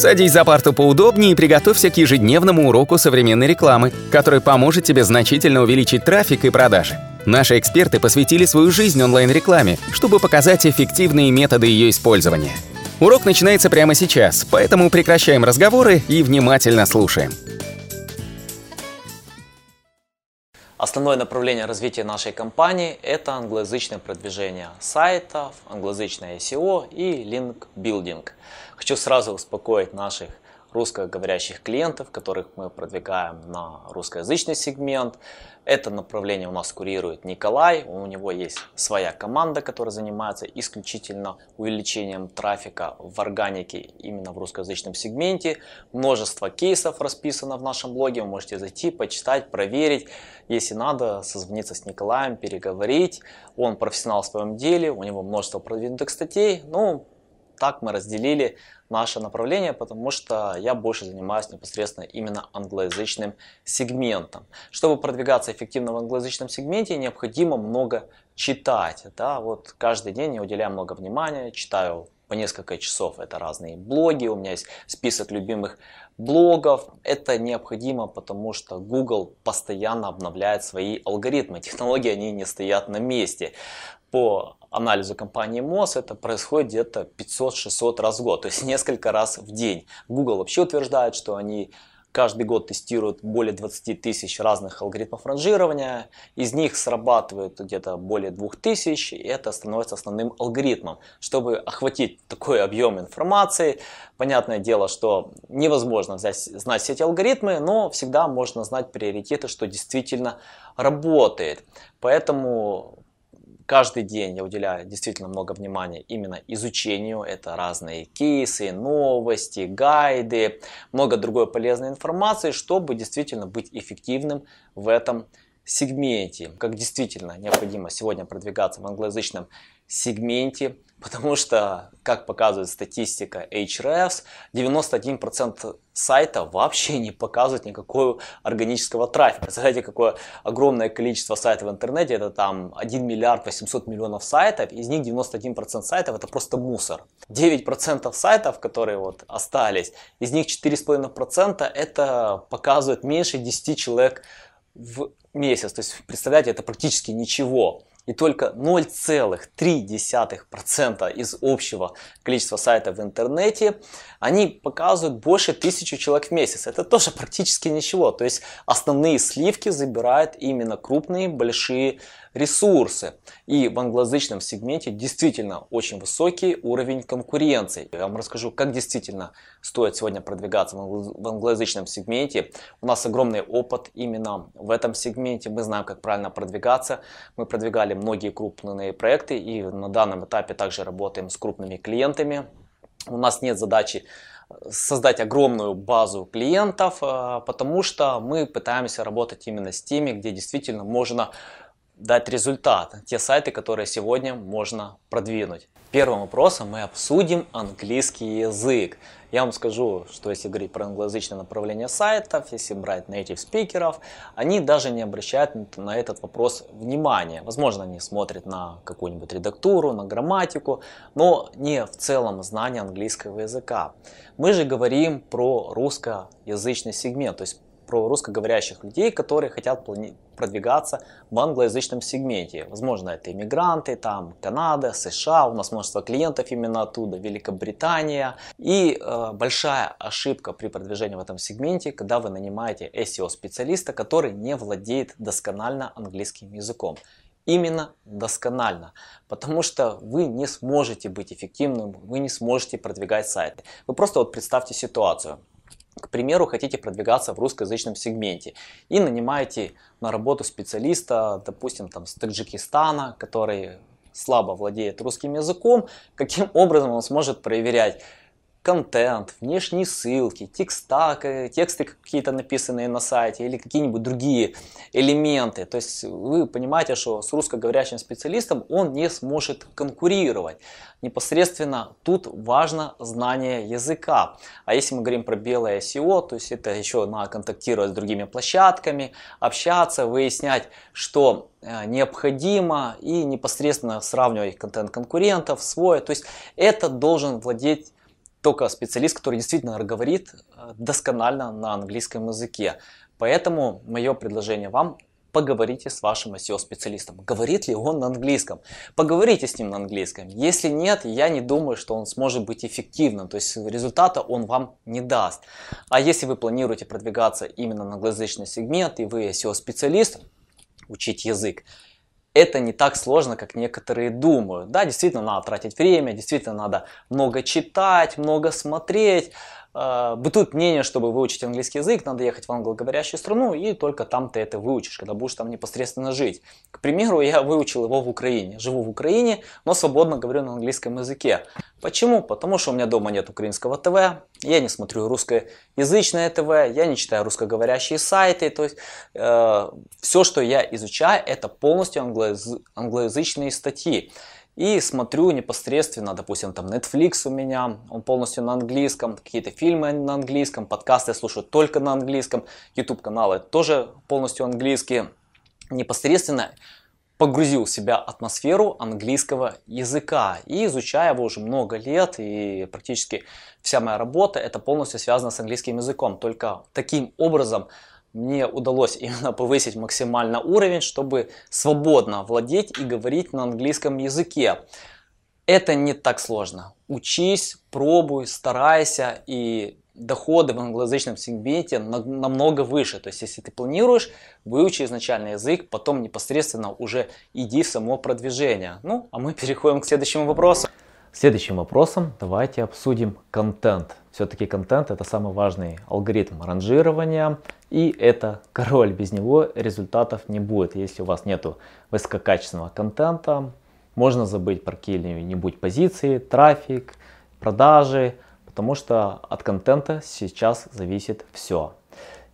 Садись за парту поудобнее и приготовься к ежедневному уроку современной рекламы, который поможет тебе значительно увеличить трафик и продажи. Наши эксперты посвятили свою жизнь онлайн-рекламе, чтобы показать эффективные методы ее использования. Урок начинается прямо сейчас, поэтому прекращаем разговоры и внимательно слушаем. Основное направление развития нашей компании – это англоязычное продвижение сайтов, англоязычное SEO и линк-билдинг. Хочу сразу успокоить наших русскоговорящих клиентов, которых мы продвигаем на русскоязычный сегмент. Это направление у нас курирует Николай. У него есть своя команда, которая занимается исключительно увеличением трафика в органике именно в русскоязычном сегменте. Множество кейсов расписано в нашем блоге. Вы можете зайти, почитать, проверить. Если надо, созвониться с Николаем, переговорить. Он профессионал в своем деле, у него множество продвинутых статей. Ну, так мы разделили наше направление, потому что я больше занимаюсь непосредственно именно англоязычным сегментом. Чтобы продвигаться эффективно в англоязычном сегменте, необходимо много читать. Да? Вот каждый день я уделяю много внимания, читаю по несколько часов. Это разные блоги, у меня есть список любимых блогов. Это необходимо, потому что Google постоянно обновляет свои алгоритмы. Технологии, они не стоят на месте. По анализу компании МОЗ это происходит где-то 500-600 раз в год, то есть несколько раз в день. Google вообще утверждает, что они каждый год тестируют более 20 тысяч разных алгоритмов ранжирования, из них срабатывает где-то более 2000, и это становится основным алгоритмом. Чтобы охватить такой объем информации, понятное дело, что невозможно взять, знать все эти алгоритмы, но всегда можно знать приоритеты, что действительно работает. Поэтому Каждый день я уделяю действительно много внимания именно изучению. Это разные кейсы, новости, гайды, много другой полезной информации, чтобы действительно быть эффективным в этом сегменте. Как действительно необходимо сегодня продвигаться в англоязычном сегменте, потому что, как показывает статистика Ahrefs, 91% сайтов вообще не показывают никакого органического трафика. Представляете, какое огромное количество сайтов в интернете, это там 1 миллиард 800 миллионов сайтов, из них 91% сайтов это просто мусор. 9% сайтов, которые вот остались, из них 4,5% это показывает меньше 10 человек в месяц. То есть, представляете, это практически ничего и только 0,3% из общего количества сайтов в интернете, они показывают больше тысячи человек в месяц. Это тоже практически ничего. То есть основные сливки забирают именно крупные, большие ресурсы. И в англоязычном сегменте действительно очень высокий уровень конкуренции. Я вам расскажу, как действительно стоит сегодня продвигаться в англоязычном сегменте. У нас огромный опыт именно в этом сегменте. Мы знаем, как правильно продвигаться. Мы продвигали многие крупные проекты и на данном этапе также работаем с крупными клиентами. У нас нет задачи создать огромную базу клиентов, э, потому что мы пытаемся работать именно с теми, где действительно можно дать результат, те сайты, которые сегодня можно продвинуть. Первым вопросом мы обсудим английский язык. Я вам скажу, что если говорить про англоязычное направление сайтов, если брать native спикеров, они даже не обращают на этот вопрос внимания. Возможно, они смотрят на какую-нибудь редактуру, на грамматику, но не в целом знание английского языка. Мы же говорим про русскоязычный сегмент, то есть про русскоговорящих людей, которые хотят продвигаться в англоязычном сегменте. Возможно, это иммигранты, там Канада, США, у нас множество клиентов именно оттуда, Великобритания. И э, большая ошибка при продвижении в этом сегменте, когда вы нанимаете SEO-специалиста, который не владеет досконально английским языком именно досконально, потому что вы не сможете быть эффективным, вы не сможете продвигать сайты. Вы просто вот представьте ситуацию к примеру, хотите продвигаться в русскоязычном сегменте и нанимаете на работу специалиста, допустим, там, с Таджикистана, который слабо владеет русским языком, каким образом он сможет проверять контент, внешние ссылки, текста, тексты какие-то написанные на сайте или какие-нибудь другие элементы. То есть вы понимаете, что с русскоговорящим специалистом он не сможет конкурировать. Непосредственно тут важно знание языка. А если мы говорим про белое SEO, то есть это еще надо контактировать с другими площадками, общаться, выяснять, что э, необходимо и непосредственно сравнивать контент конкурентов, свой. То есть это должен владеть только специалист, который действительно говорит э, досконально на английском языке. Поэтому мое предложение вам поговорите с вашим SEO-специалистом. Говорит ли он на английском? Поговорите с ним на английском. Если нет, я не думаю, что он сможет быть эффективным. То есть результата он вам не даст. А если вы планируете продвигаться именно на англоязычный сегмент и вы SEO-специалист, учить язык, это не так сложно, как некоторые думают. Да, действительно надо тратить время, действительно надо много читать, много смотреть, бытует мнение, чтобы выучить английский язык, надо ехать в англоговорящую страну, и только там ты это выучишь, когда будешь там непосредственно жить. К примеру, я выучил его в Украине. Живу в Украине, но свободно говорю на английском языке. Почему? Потому что у меня дома нет украинского ТВ, я не смотрю русскоязычное ТВ, я не читаю русскоговорящие сайты. То есть э, все, что я изучаю, это полностью англоязычные статьи и смотрю непосредственно, допустим, там Netflix у меня, он полностью на английском, какие-то фильмы на английском, подкасты я слушаю только на английском, YouTube каналы тоже полностью английские. Непосредственно погрузил в себя атмосферу английского языка и изучаю его уже много лет и практически вся моя работа это полностью связано с английским языком. Только таким образом мне удалось именно повысить максимально уровень, чтобы свободно владеть и говорить на английском языке. Это не так сложно. Учись, пробуй, старайся, и доходы в англоязычном сегменте намного выше. То есть, если ты планируешь, выучи изначальный язык, потом непосредственно уже иди в само продвижение. Ну, а мы переходим к следующему вопросу. Следующим вопросом давайте обсудим контент. Все-таки контент это самый важный алгоритм ранжирования и это король. Без него результатов не будет. Если у вас нету высококачественного контента, можно забыть про какие-нибудь позиции, трафик, продажи, потому что от контента сейчас зависит все.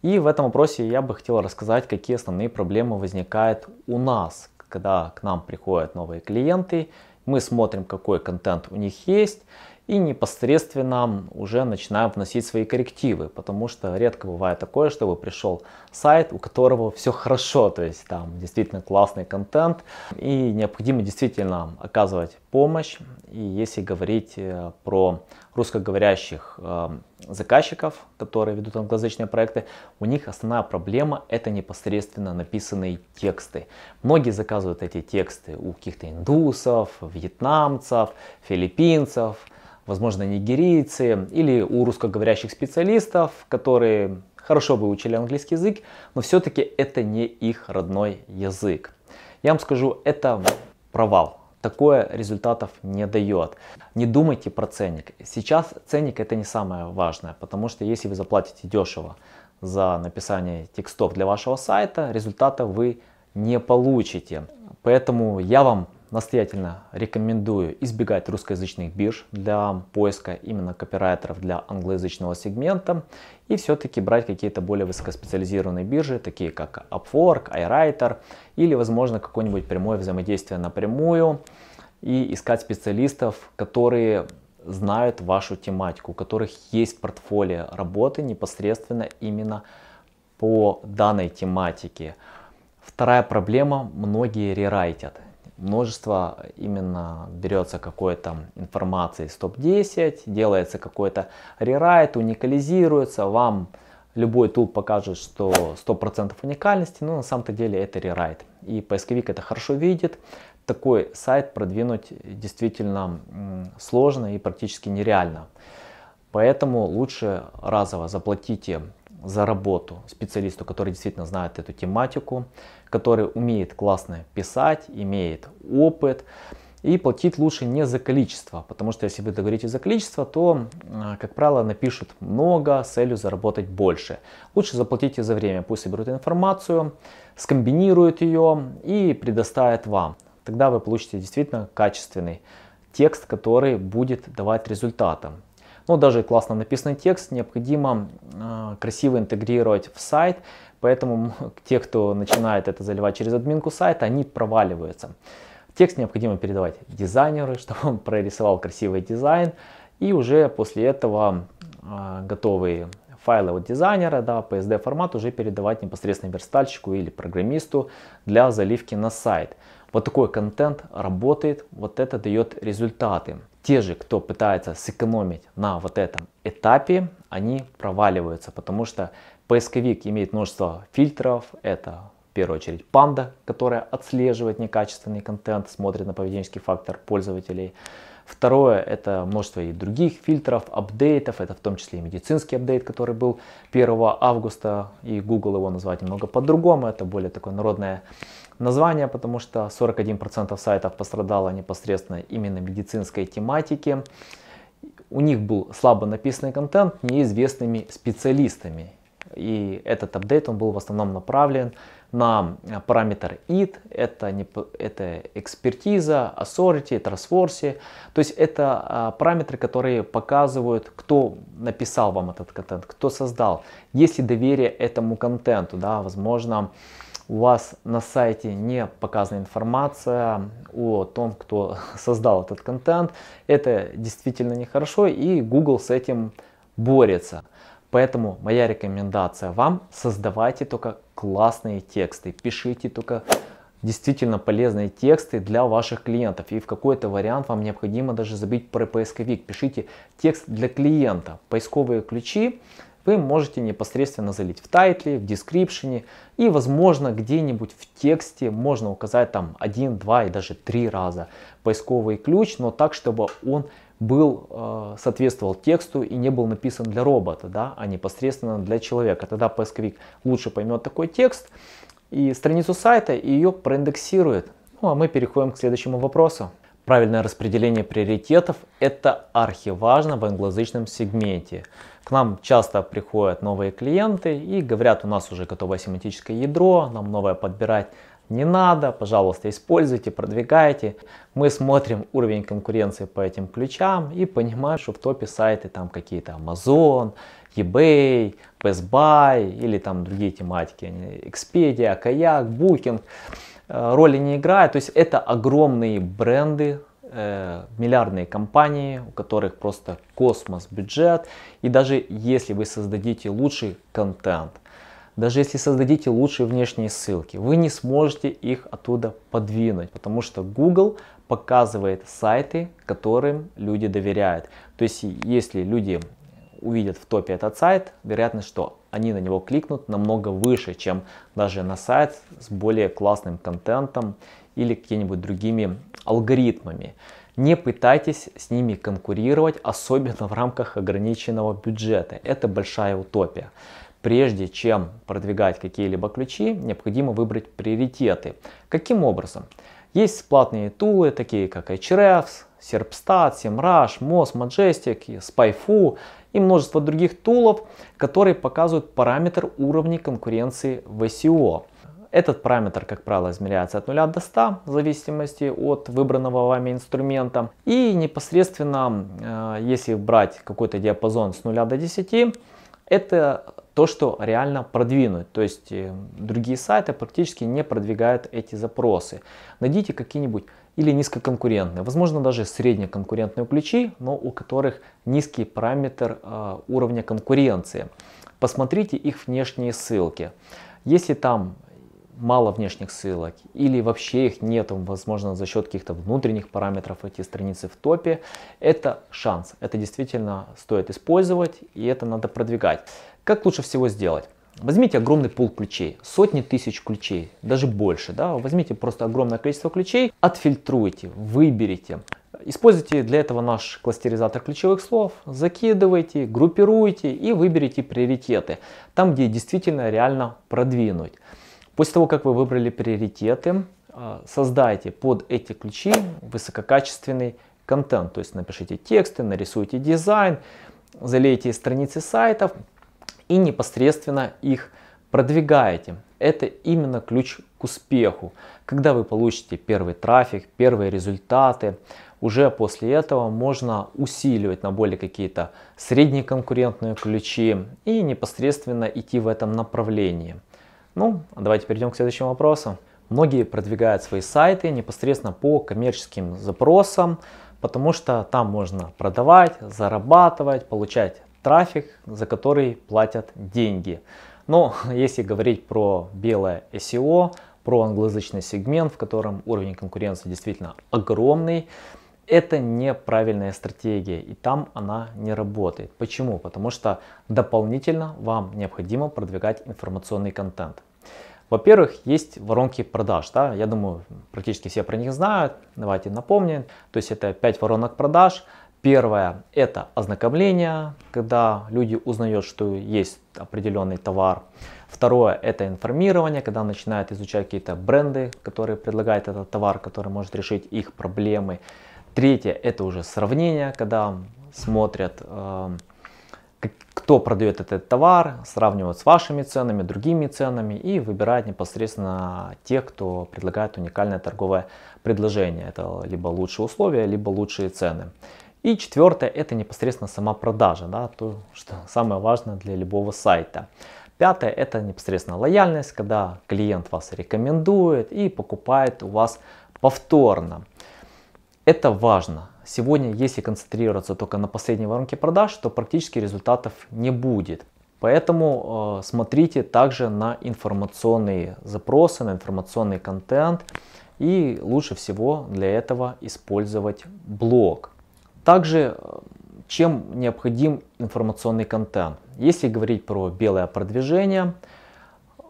И в этом вопросе я бы хотел рассказать, какие основные проблемы возникают у нас, когда к нам приходят новые клиенты мы смотрим, какой контент у них есть, и непосредственно уже начинаем вносить свои коррективы, потому что редко бывает такое, чтобы пришел сайт, у которого все хорошо, то есть там действительно классный контент, и необходимо действительно оказывать помощь. И если говорить э, про русскоговорящих э, заказчиков, которые ведут англоязычные проекты, у них основная проблема это непосредственно написанные тексты. Многие заказывают эти тексты у каких-то индусов, вьетнамцев, филиппинцев, возможно, нигерийцы или у русскоговорящих специалистов, которые хорошо выучили английский язык, но все-таки это не их родной язык. Я вам скажу, это провал. Такое результатов не дает. Не думайте про ценник. Сейчас ценник это не самое важное, потому что если вы заплатите дешево за написание текстов для вашего сайта, результата вы не получите. Поэтому я вам настоятельно рекомендую избегать русскоязычных бирж для поиска именно копирайтеров для англоязычного сегмента и все-таки брать какие-то более высокоспециализированные биржи, такие как Upwork, iWriter или возможно какое-нибудь прямое взаимодействие напрямую и искать специалистов, которые знают вашу тематику, у которых есть портфолио работы непосредственно именно по данной тематике. Вторая проблема, многие рерайтят множество именно берется какой-то информации с топ-10, делается какой-то рерайт, уникализируется, вам любой тул покажет, что 100% уникальности, но на самом-то деле это рерайт. И поисковик это хорошо видит. Такой сайт продвинуть действительно сложно и практически нереально. Поэтому лучше разово заплатите за работу специалисту, который действительно знает эту тематику, который умеет классно писать, имеет опыт. И платить лучше не за количество, потому что если вы договоритесь за количество, то, а, как правило, напишут много с целью заработать больше. Лучше заплатите за время, пусть соберут информацию, скомбинируют ее и предоставят вам. Тогда вы получите действительно качественный текст, который будет давать результаты. Но даже классно написанный текст необходимо э, красиво интегрировать в сайт, поэтому те, кто начинает это заливать через админку сайта, они проваливаются. Текст необходимо передавать дизайнеру, чтобы он прорисовал красивый дизайн, и уже после этого э, готовые файлы от дизайнера, да, PSD формат уже передавать непосредственно верстальщику или программисту для заливки на сайт. Вот такой контент работает, вот это дает результаты. те же, кто пытается сэкономить на вот этом этапе, они проваливаются, потому что поисковик имеет множество фильтров. Это в первую очередь панда, которая отслеживает некачественный контент, смотрит на поведенческий фактор пользователей. Второе, это множество и других фильтров, апдейтов, это в том числе и медицинский апдейт, который был 1 августа, и Google его назвать немного по-другому, это более такое народное название, потому что 41% сайтов пострадало непосредственно именно медицинской тематики. У них был слабо написанный контент неизвестными специалистами. И этот апдейт он был в основном направлен на параметр IT, это, не, это экспертиза, authority, trustworthy. То есть это а, параметры, которые показывают, кто написал вам этот контент, кто создал. Есть ли доверие этому контенту, да, возможно, у вас на сайте не показана информация о том, кто создал этот контент, это действительно нехорошо, и Google с этим борется. Поэтому моя рекомендация вам, создавайте только классные тексты, пишите только действительно полезные тексты для ваших клиентов. И в какой-то вариант вам необходимо даже забить про поисковик. Пишите текст для клиента. Поисковые ключи вы можете непосредственно залить в тайтле, в дескрипшене и возможно где-нибудь в тексте можно указать там один, два и даже три раза поисковый ключ, но так, чтобы он был, э, соответствовал тексту и не был написан для робота, да, а непосредственно для человека. Тогда поисковик лучше поймет такой текст и страницу сайта и ее проиндексирует. Ну а мы переходим к следующему вопросу. Правильное распределение приоритетов – это архиважно в англоязычном сегменте. К нам часто приходят новые клиенты и говорят, у нас уже готовое семантическое ядро, нам новое подбирать не надо, пожалуйста, используйте, продвигайте. Мы смотрим уровень конкуренции по этим ключам и понимаем, что в топе сайты там какие-то Amazon, eBay, Best Buy или там другие тематики, Expedia, Kayak, Booking. Э, роли не играет. То есть это огромные бренды, э, миллиардные компании, у которых просто космос бюджет. И даже если вы создадите лучший контент, даже если создадите лучшие внешние ссылки, вы не сможете их оттуда подвинуть, потому что Google показывает сайты, которым люди доверяют. То есть если люди увидят в топе этот сайт, вероятность, что они на него кликнут намного выше, чем даже на сайт с более классным контентом или какими-нибудь другими алгоритмами. Не пытайтесь с ними конкурировать, особенно в рамках ограниченного бюджета. Это большая утопия. Прежде чем продвигать какие-либо ключи, необходимо выбрать приоритеты. Каким образом? Есть платные тулы, такие как Ahrefs, Serpstat, SEMrush, Moz, Majestic, SpyFu и множество других тулов, которые показывают параметр уровня конкуренции в SEO. Этот параметр, как правило, измеряется от 0 до 100, в зависимости от выбранного вами инструмента. И непосредственно, э, если брать какой-то диапазон с 0 до 10, это то, что реально продвинуть. То есть э, другие сайты практически не продвигают эти запросы. Найдите какие-нибудь или низкоконкурентные, возможно даже среднеконкурентные ключи, но у которых низкий параметр э, уровня конкуренции. Посмотрите их внешние ссылки. Если там мало внешних ссылок или вообще их нет, возможно за счет каких-то внутренних параметров эти страницы в топе, это шанс. Это действительно стоит использовать и это надо продвигать. Как лучше всего сделать? Возьмите огромный пул ключей, сотни тысяч ключей, даже больше. Да? Возьмите просто огромное количество ключей, отфильтруйте, выберите. Используйте для этого наш кластеризатор ключевых слов, закидывайте, группируйте и выберите приоритеты, там где действительно реально продвинуть. После того, как вы выбрали приоритеты, а, создайте под эти ключи высококачественный контент. То есть напишите тексты, нарисуйте дизайн, залейте страницы сайтов и непосредственно их продвигаете. Это именно ключ к успеху. Когда вы получите первый трафик, первые результаты, уже после этого можно усиливать на более какие-то средние конкурентные ключи и непосредственно идти в этом направлении. Ну, давайте перейдем к следующему вопросу. Многие продвигают свои сайты непосредственно по коммерческим запросам, потому что там можно продавать, зарабатывать, получать трафик, за который платят деньги. Но если говорить про белое SEO, про англоязычный сегмент, в котором уровень конкуренции действительно огромный, Это неправильная стратегия, и там она не работает. Почему? Потому что дополнительно вам необходимо продвигать информационный контент. Во-первых, есть воронки продаж. Да? Я думаю, практически все про них знают. Давайте напомним. То есть это 5 воронок продаж. Первое – это ознакомление, когда люди узнают, что есть определенный товар. Второе – это информирование, когда начинают изучать какие-то бренды, которые предлагают этот товар, который может решить их проблемы. Третье – это уже сравнение, когда смотрят, э, кто продает этот товар, сравнивают с вашими ценами, другими ценами и выбирают непосредственно тех, кто предлагает уникальное торговое предложение. Это либо лучшие условия, либо лучшие цены. И четвертое – это непосредственно сама продажа, да, то, что самое важное для любого сайта. Пятое – это непосредственно лояльность, когда клиент вас рекомендует и покупает у вас повторно. Это важно. Сегодня, если концентрироваться только на последней воронке продаж, то практически результатов не будет. Поэтому э, смотрите также на информационные запросы, на информационный контент. И лучше всего для этого использовать блог. Также э, чем необходим информационный контент. Если говорить про белое продвижение,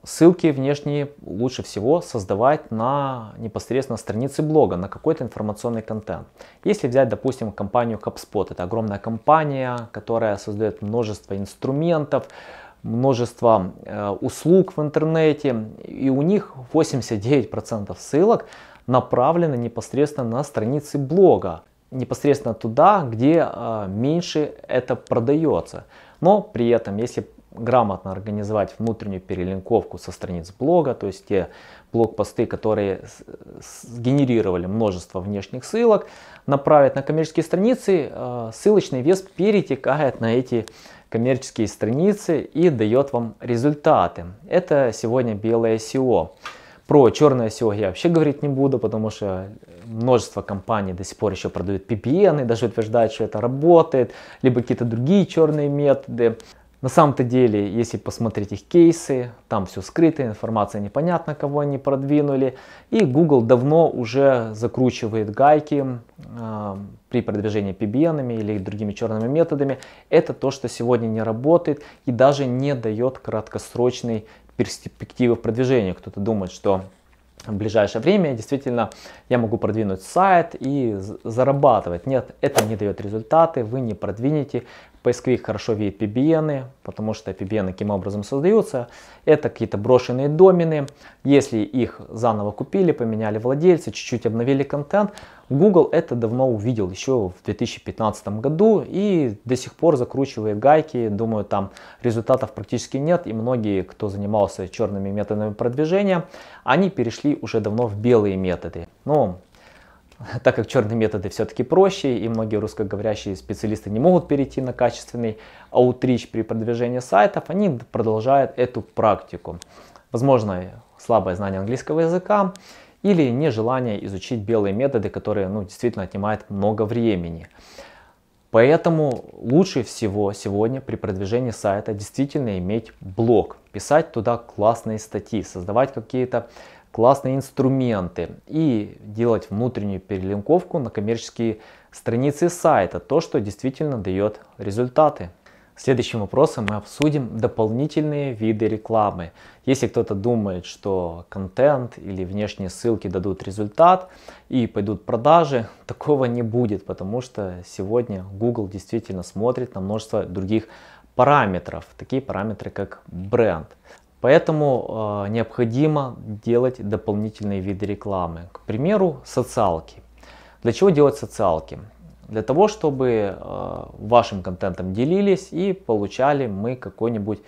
ссылки внешние лучше всего создавать на непосредственно странице блога, на какой-то информационный контент. Если взять, допустим, компанию HubSpot, это огромная компания, которая создает множество инструментов, множество э, услуг в интернете, и у них 89% ссылок направлены непосредственно на страницы блога непосредственно туда, где э, меньше это продается. Но при этом, если грамотно организовать внутреннюю перелинковку со страниц блога, то есть те блог-посты, которые сгенерировали множество внешних ссылок, направить на коммерческие страницы, э, ссылочный вес перетекает на эти коммерческие страницы и дает вам результаты. Это сегодня белое SEO. Про черное SEO я вообще говорить не буду, потому что множество компаний до сих пор еще продают PPN и даже утверждают, что это работает, либо какие-то другие черные методы. На самом-то деле, если посмотреть их кейсы, там все скрыто, информация непонятна, кого они продвинули. И Google давно уже закручивает гайки э, при продвижении PBN или другими черными методами. Это то, что сегодня не работает и даже не дает краткосрочной перспективы в продвижении. Кто-то думает, что в ближайшее время действительно я могу продвинуть сайт и зарабатывать. Нет, это не дает результаты, вы не продвинете. Поисковик хорошо видит PBN, потому что PBN каким образом создаются. Это какие-то брошенные домены. Если их заново купили, поменяли владельцы, чуть-чуть обновили контент, Google это давно увидел еще в 2015 году и до сих пор закручивает гайки. Думаю, там результатов практически нет. И многие, кто занимался черными методами продвижения, они перешли уже давно в белые методы. Но так как черные методы все-таки проще, и многие русскоговорящие специалисты не могут перейти на качественный аутрич при продвижении сайтов, они продолжают эту практику. Возможно, слабое знание английского языка или нежелание изучить белые методы, которые ну, действительно отнимают много времени. Поэтому лучше всего сегодня при продвижении сайта действительно иметь блог, писать туда классные статьи, создавать какие-то классные инструменты и делать внутреннюю перелинковку на коммерческие страницы сайта, то, что действительно дает результаты. Следующим вопросом мы обсудим дополнительные виды рекламы. Если кто-то думает, что контент или внешние ссылки дадут результат и пойдут продажи, такого не будет, потому что сегодня Google действительно смотрит на множество других параметров, такие параметры как бренд. Поэтому э, необходимо делать дополнительные виды рекламы. К примеру, социалки. Для чего делать социалки? Для того, чтобы э, вашим контентом делились и получали мы какой-нибудь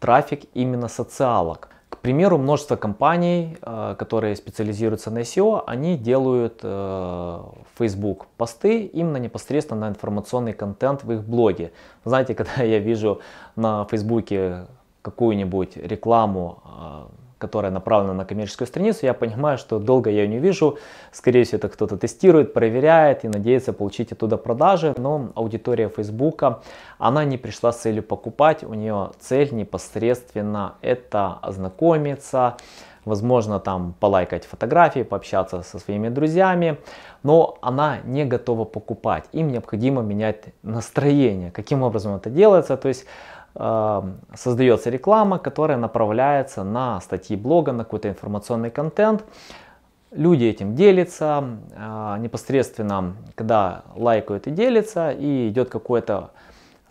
трафик именно социалок. К примеру, множество компаний, э, которые специализируются на SEO, они делают э, Facebook посты именно непосредственно на информационный контент в их блоге. Знаете, когда я вижу на Фейсбуке какую-нибудь рекламу, а, которая направлена на коммерческую страницу, я понимаю, что долго я ее не вижу. Скорее всего, это кто-то тестирует, проверяет и надеется получить оттуда продажи. Но аудитория Фейсбука, она не пришла с целью покупать. У нее цель непосредственно это ознакомиться, возможно там полайкать фотографии, пообщаться со своими друзьями, но она не готова покупать. Им необходимо менять настроение. Каким образом это делается? То есть создается реклама, которая направляется на статьи блога, на какой-то информационный контент. Люди этим делятся, э, непосредственно, когда лайкают и делятся, и идет какой-то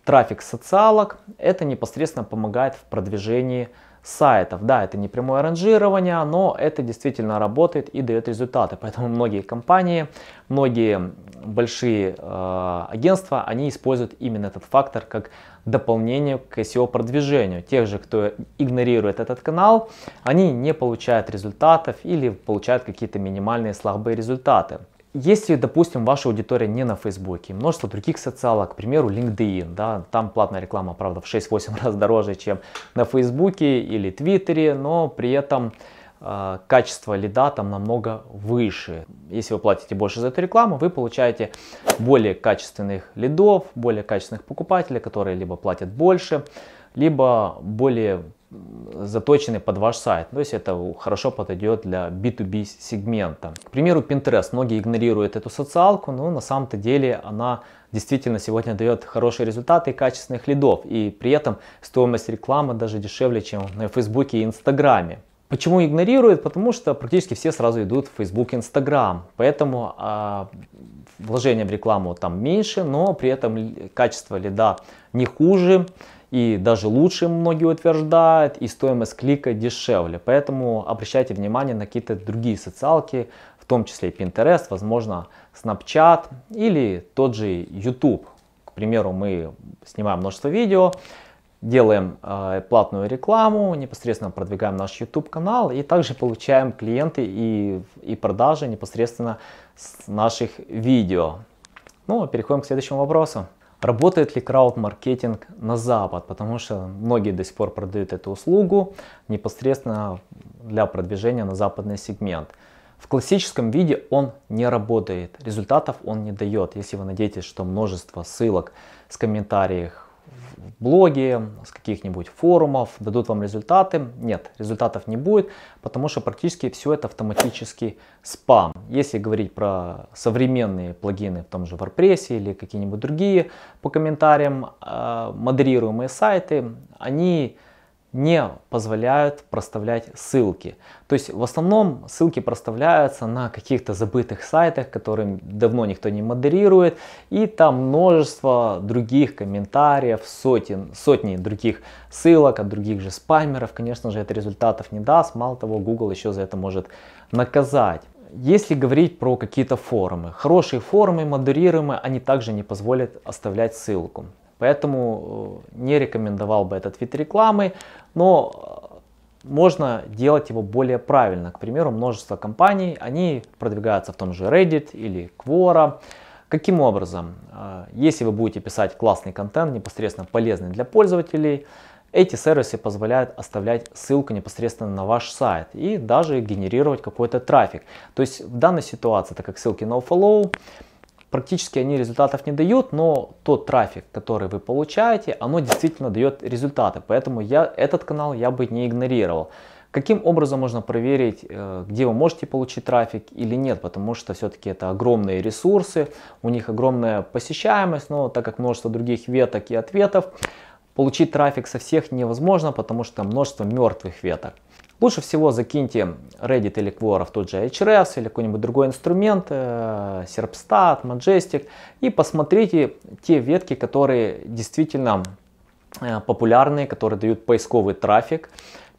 трафик социалок, это непосредственно помогает в продвижении сайтов. Да, это не прямое ранжирование, но это действительно работает и дает результаты. Поэтому многие компании, многие большие э, агентства, они используют именно этот фактор как дополнение к SEO продвижению. Тех же, кто игнорирует этот канал, они не получают результатов или получают какие-то минимальные слабые результаты. Если, допустим, ваша аудитория не на Фейсбуке, множество других социалок, к примеру, LinkedIn, да, там платная реклама, правда, в 6-8 раз дороже, чем на Фейсбуке или Твиттере, но при этом э, качество лида там намного выше. Если вы платите больше за эту рекламу, вы получаете более качественных лидов, более качественных покупателей, которые либо платят больше, либо более заточены под ваш сайт. То есть это хорошо подойдет для B2B сегмента. К примеру, Pinterest. Многие игнорируют эту социалку, но на самом-то деле она действительно сегодня дает хорошие результаты и качественных лидов. И при этом стоимость рекламы даже дешевле, чем на Facebook и Инстаграме. Почему игнорируют? Потому что практически все сразу идут в Facebook, Instagram. Поэтому а, вложения в рекламу там меньше, но при этом качество лида не хуже и даже лучше многие утверждают, и стоимость клика дешевле. Поэтому обращайте внимание на какие-то другие социалки, в том числе Pinterest, возможно Snapchat или тот же YouTube. К примеру, мы снимаем множество видео, делаем э, платную рекламу, непосредственно продвигаем наш YouTube канал и также получаем клиенты и, и продажи непосредственно с наших видео. Ну, переходим к следующему вопросу. Работает ли крауд-маркетинг на Запад? Потому что многие до сих пор продают эту услугу непосредственно для продвижения на западный сегмент. В классическом виде он не работает, результатов он не дает. Если вы надеетесь, что множество ссылок с комментариев в блоге, с каких-нибудь форумов дадут вам результаты. Нет, результатов не будет, потому что практически все это автоматический спам. Если говорить про современные плагины в том же WordPress или какие-нибудь другие по комментариям э, модерируемые сайты, они не позволяют проставлять ссылки. То есть в основном ссылки проставляются на каких-то забытых сайтах, которые давно никто не модерирует. И там множество других комментариев, сотен, сотни других ссылок от других же спамеров. Конечно же, это результатов не даст. Мало того, Google еще за это может наказать. Если говорить про какие-то форумы, хорошие форумы модерируемые, они также не позволят оставлять ссылку. Поэтому э, не рекомендовал бы этот вид рекламы, но э, можно делать его более правильно. К примеру, множество компаний, они продвигаются в том же Reddit или Quora. Каким образом? Э, если вы будете писать классный контент, непосредственно полезный для пользователей, эти сервисы позволяют оставлять ссылку непосредственно на ваш сайт и даже генерировать какой-то трафик. То есть в данной ситуации, так как ссылки nofollow, практически они результатов не дают, но тот трафик, который вы получаете, оно действительно дает результаты. Поэтому я, этот канал я бы не игнорировал. Каким образом можно проверить, э, где вы можете получить трафик или нет, потому что все-таки это огромные ресурсы, у них огромная посещаемость, но так как множество других веток и ответов, получить трафик со всех невозможно, потому что множество мертвых веток. Лучше всего закиньте Reddit или Quora в тот же Ahrefs или какой-нибудь другой инструмент, э, Serpstat, Majestic, и посмотрите те ветки, которые действительно э, популярные, которые дают поисковый трафик.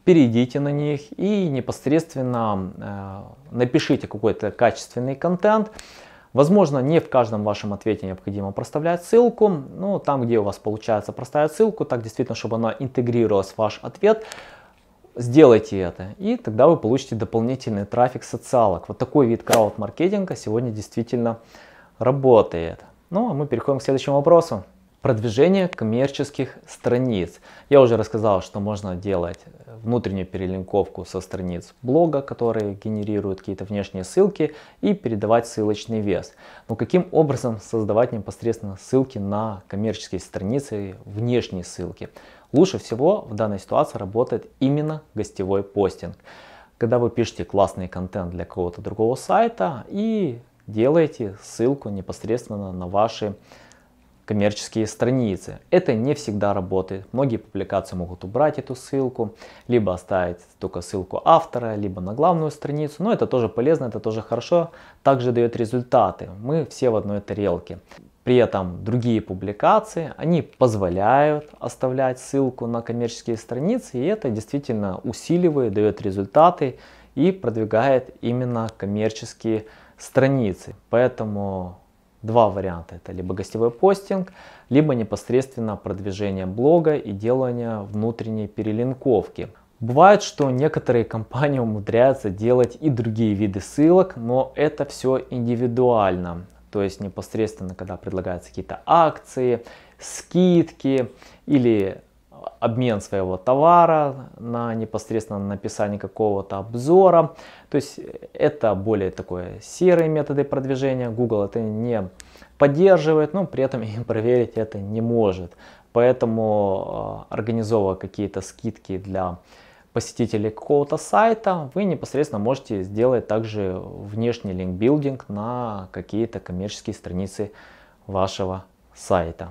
Перейдите на них и непосредственно э, напишите какой-то качественный контент. Возможно, не в каждом вашем ответе необходимо проставлять ссылку, но там, где у вас получается проставить ссылку, так действительно, чтобы она интегрировалась в ваш ответ, Сделайте это, и тогда вы получите дополнительный трафик социалок. Вот такой вид крауд-маркетинга сегодня действительно работает. Ну, а мы переходим к следующему вопросу. Продвижение коммерческих страниц. Я уже рассказал, что можно делать внутреннюю перелинковку со страниц блога, которые генерируют какие-то внешние ссылки, и передавать ссылочный вес. Но каким образом создавать непосредственно ссылки на коммерческие страницы, внешние ссылки? Лучше всего в данной ситуации работает именно гостевой постинг. когда вы пишете классный контент для какого-то другого сайта и делаете ссылку непосредственно на ваши коммерческие страницы. Это не всегда работает. Многие публикации могут убрать эту ссылку, либо оставить только ссылку автора, либо на главную страницу. Но это тоже полезно, это тоже хорошо. Также дает результаты. Мы все в одной тарелке. При этом другие публикации, они позволяют оставлять ссылку на коммерческие страницы, и это действительно усиливает, дает результаты и продвигает именно коммерческие страницы. Поэтому два варианта. Это либо гостевой постинг, либо непосредственно продвижение блога и делание внутренней перелинковки. Бывает, что некоторые компании умудряются делать и другие виды ссылок, но это все индивидуально. То есть непосредственно, когда предлагаются какие-то акции, скидки или обмен своего товара на непосредственно написание какого-то обзора. То есть это более такое серые методы продвижения. Google это не поддерживает, но при этом и проверить это не может. Поэтому а, организовывая какие-то скидки для посетителей какого-то сайта, вы непосредственно можете сделать также внешний линкбилдинг на какие-то коммерческие страницы вашего сайта.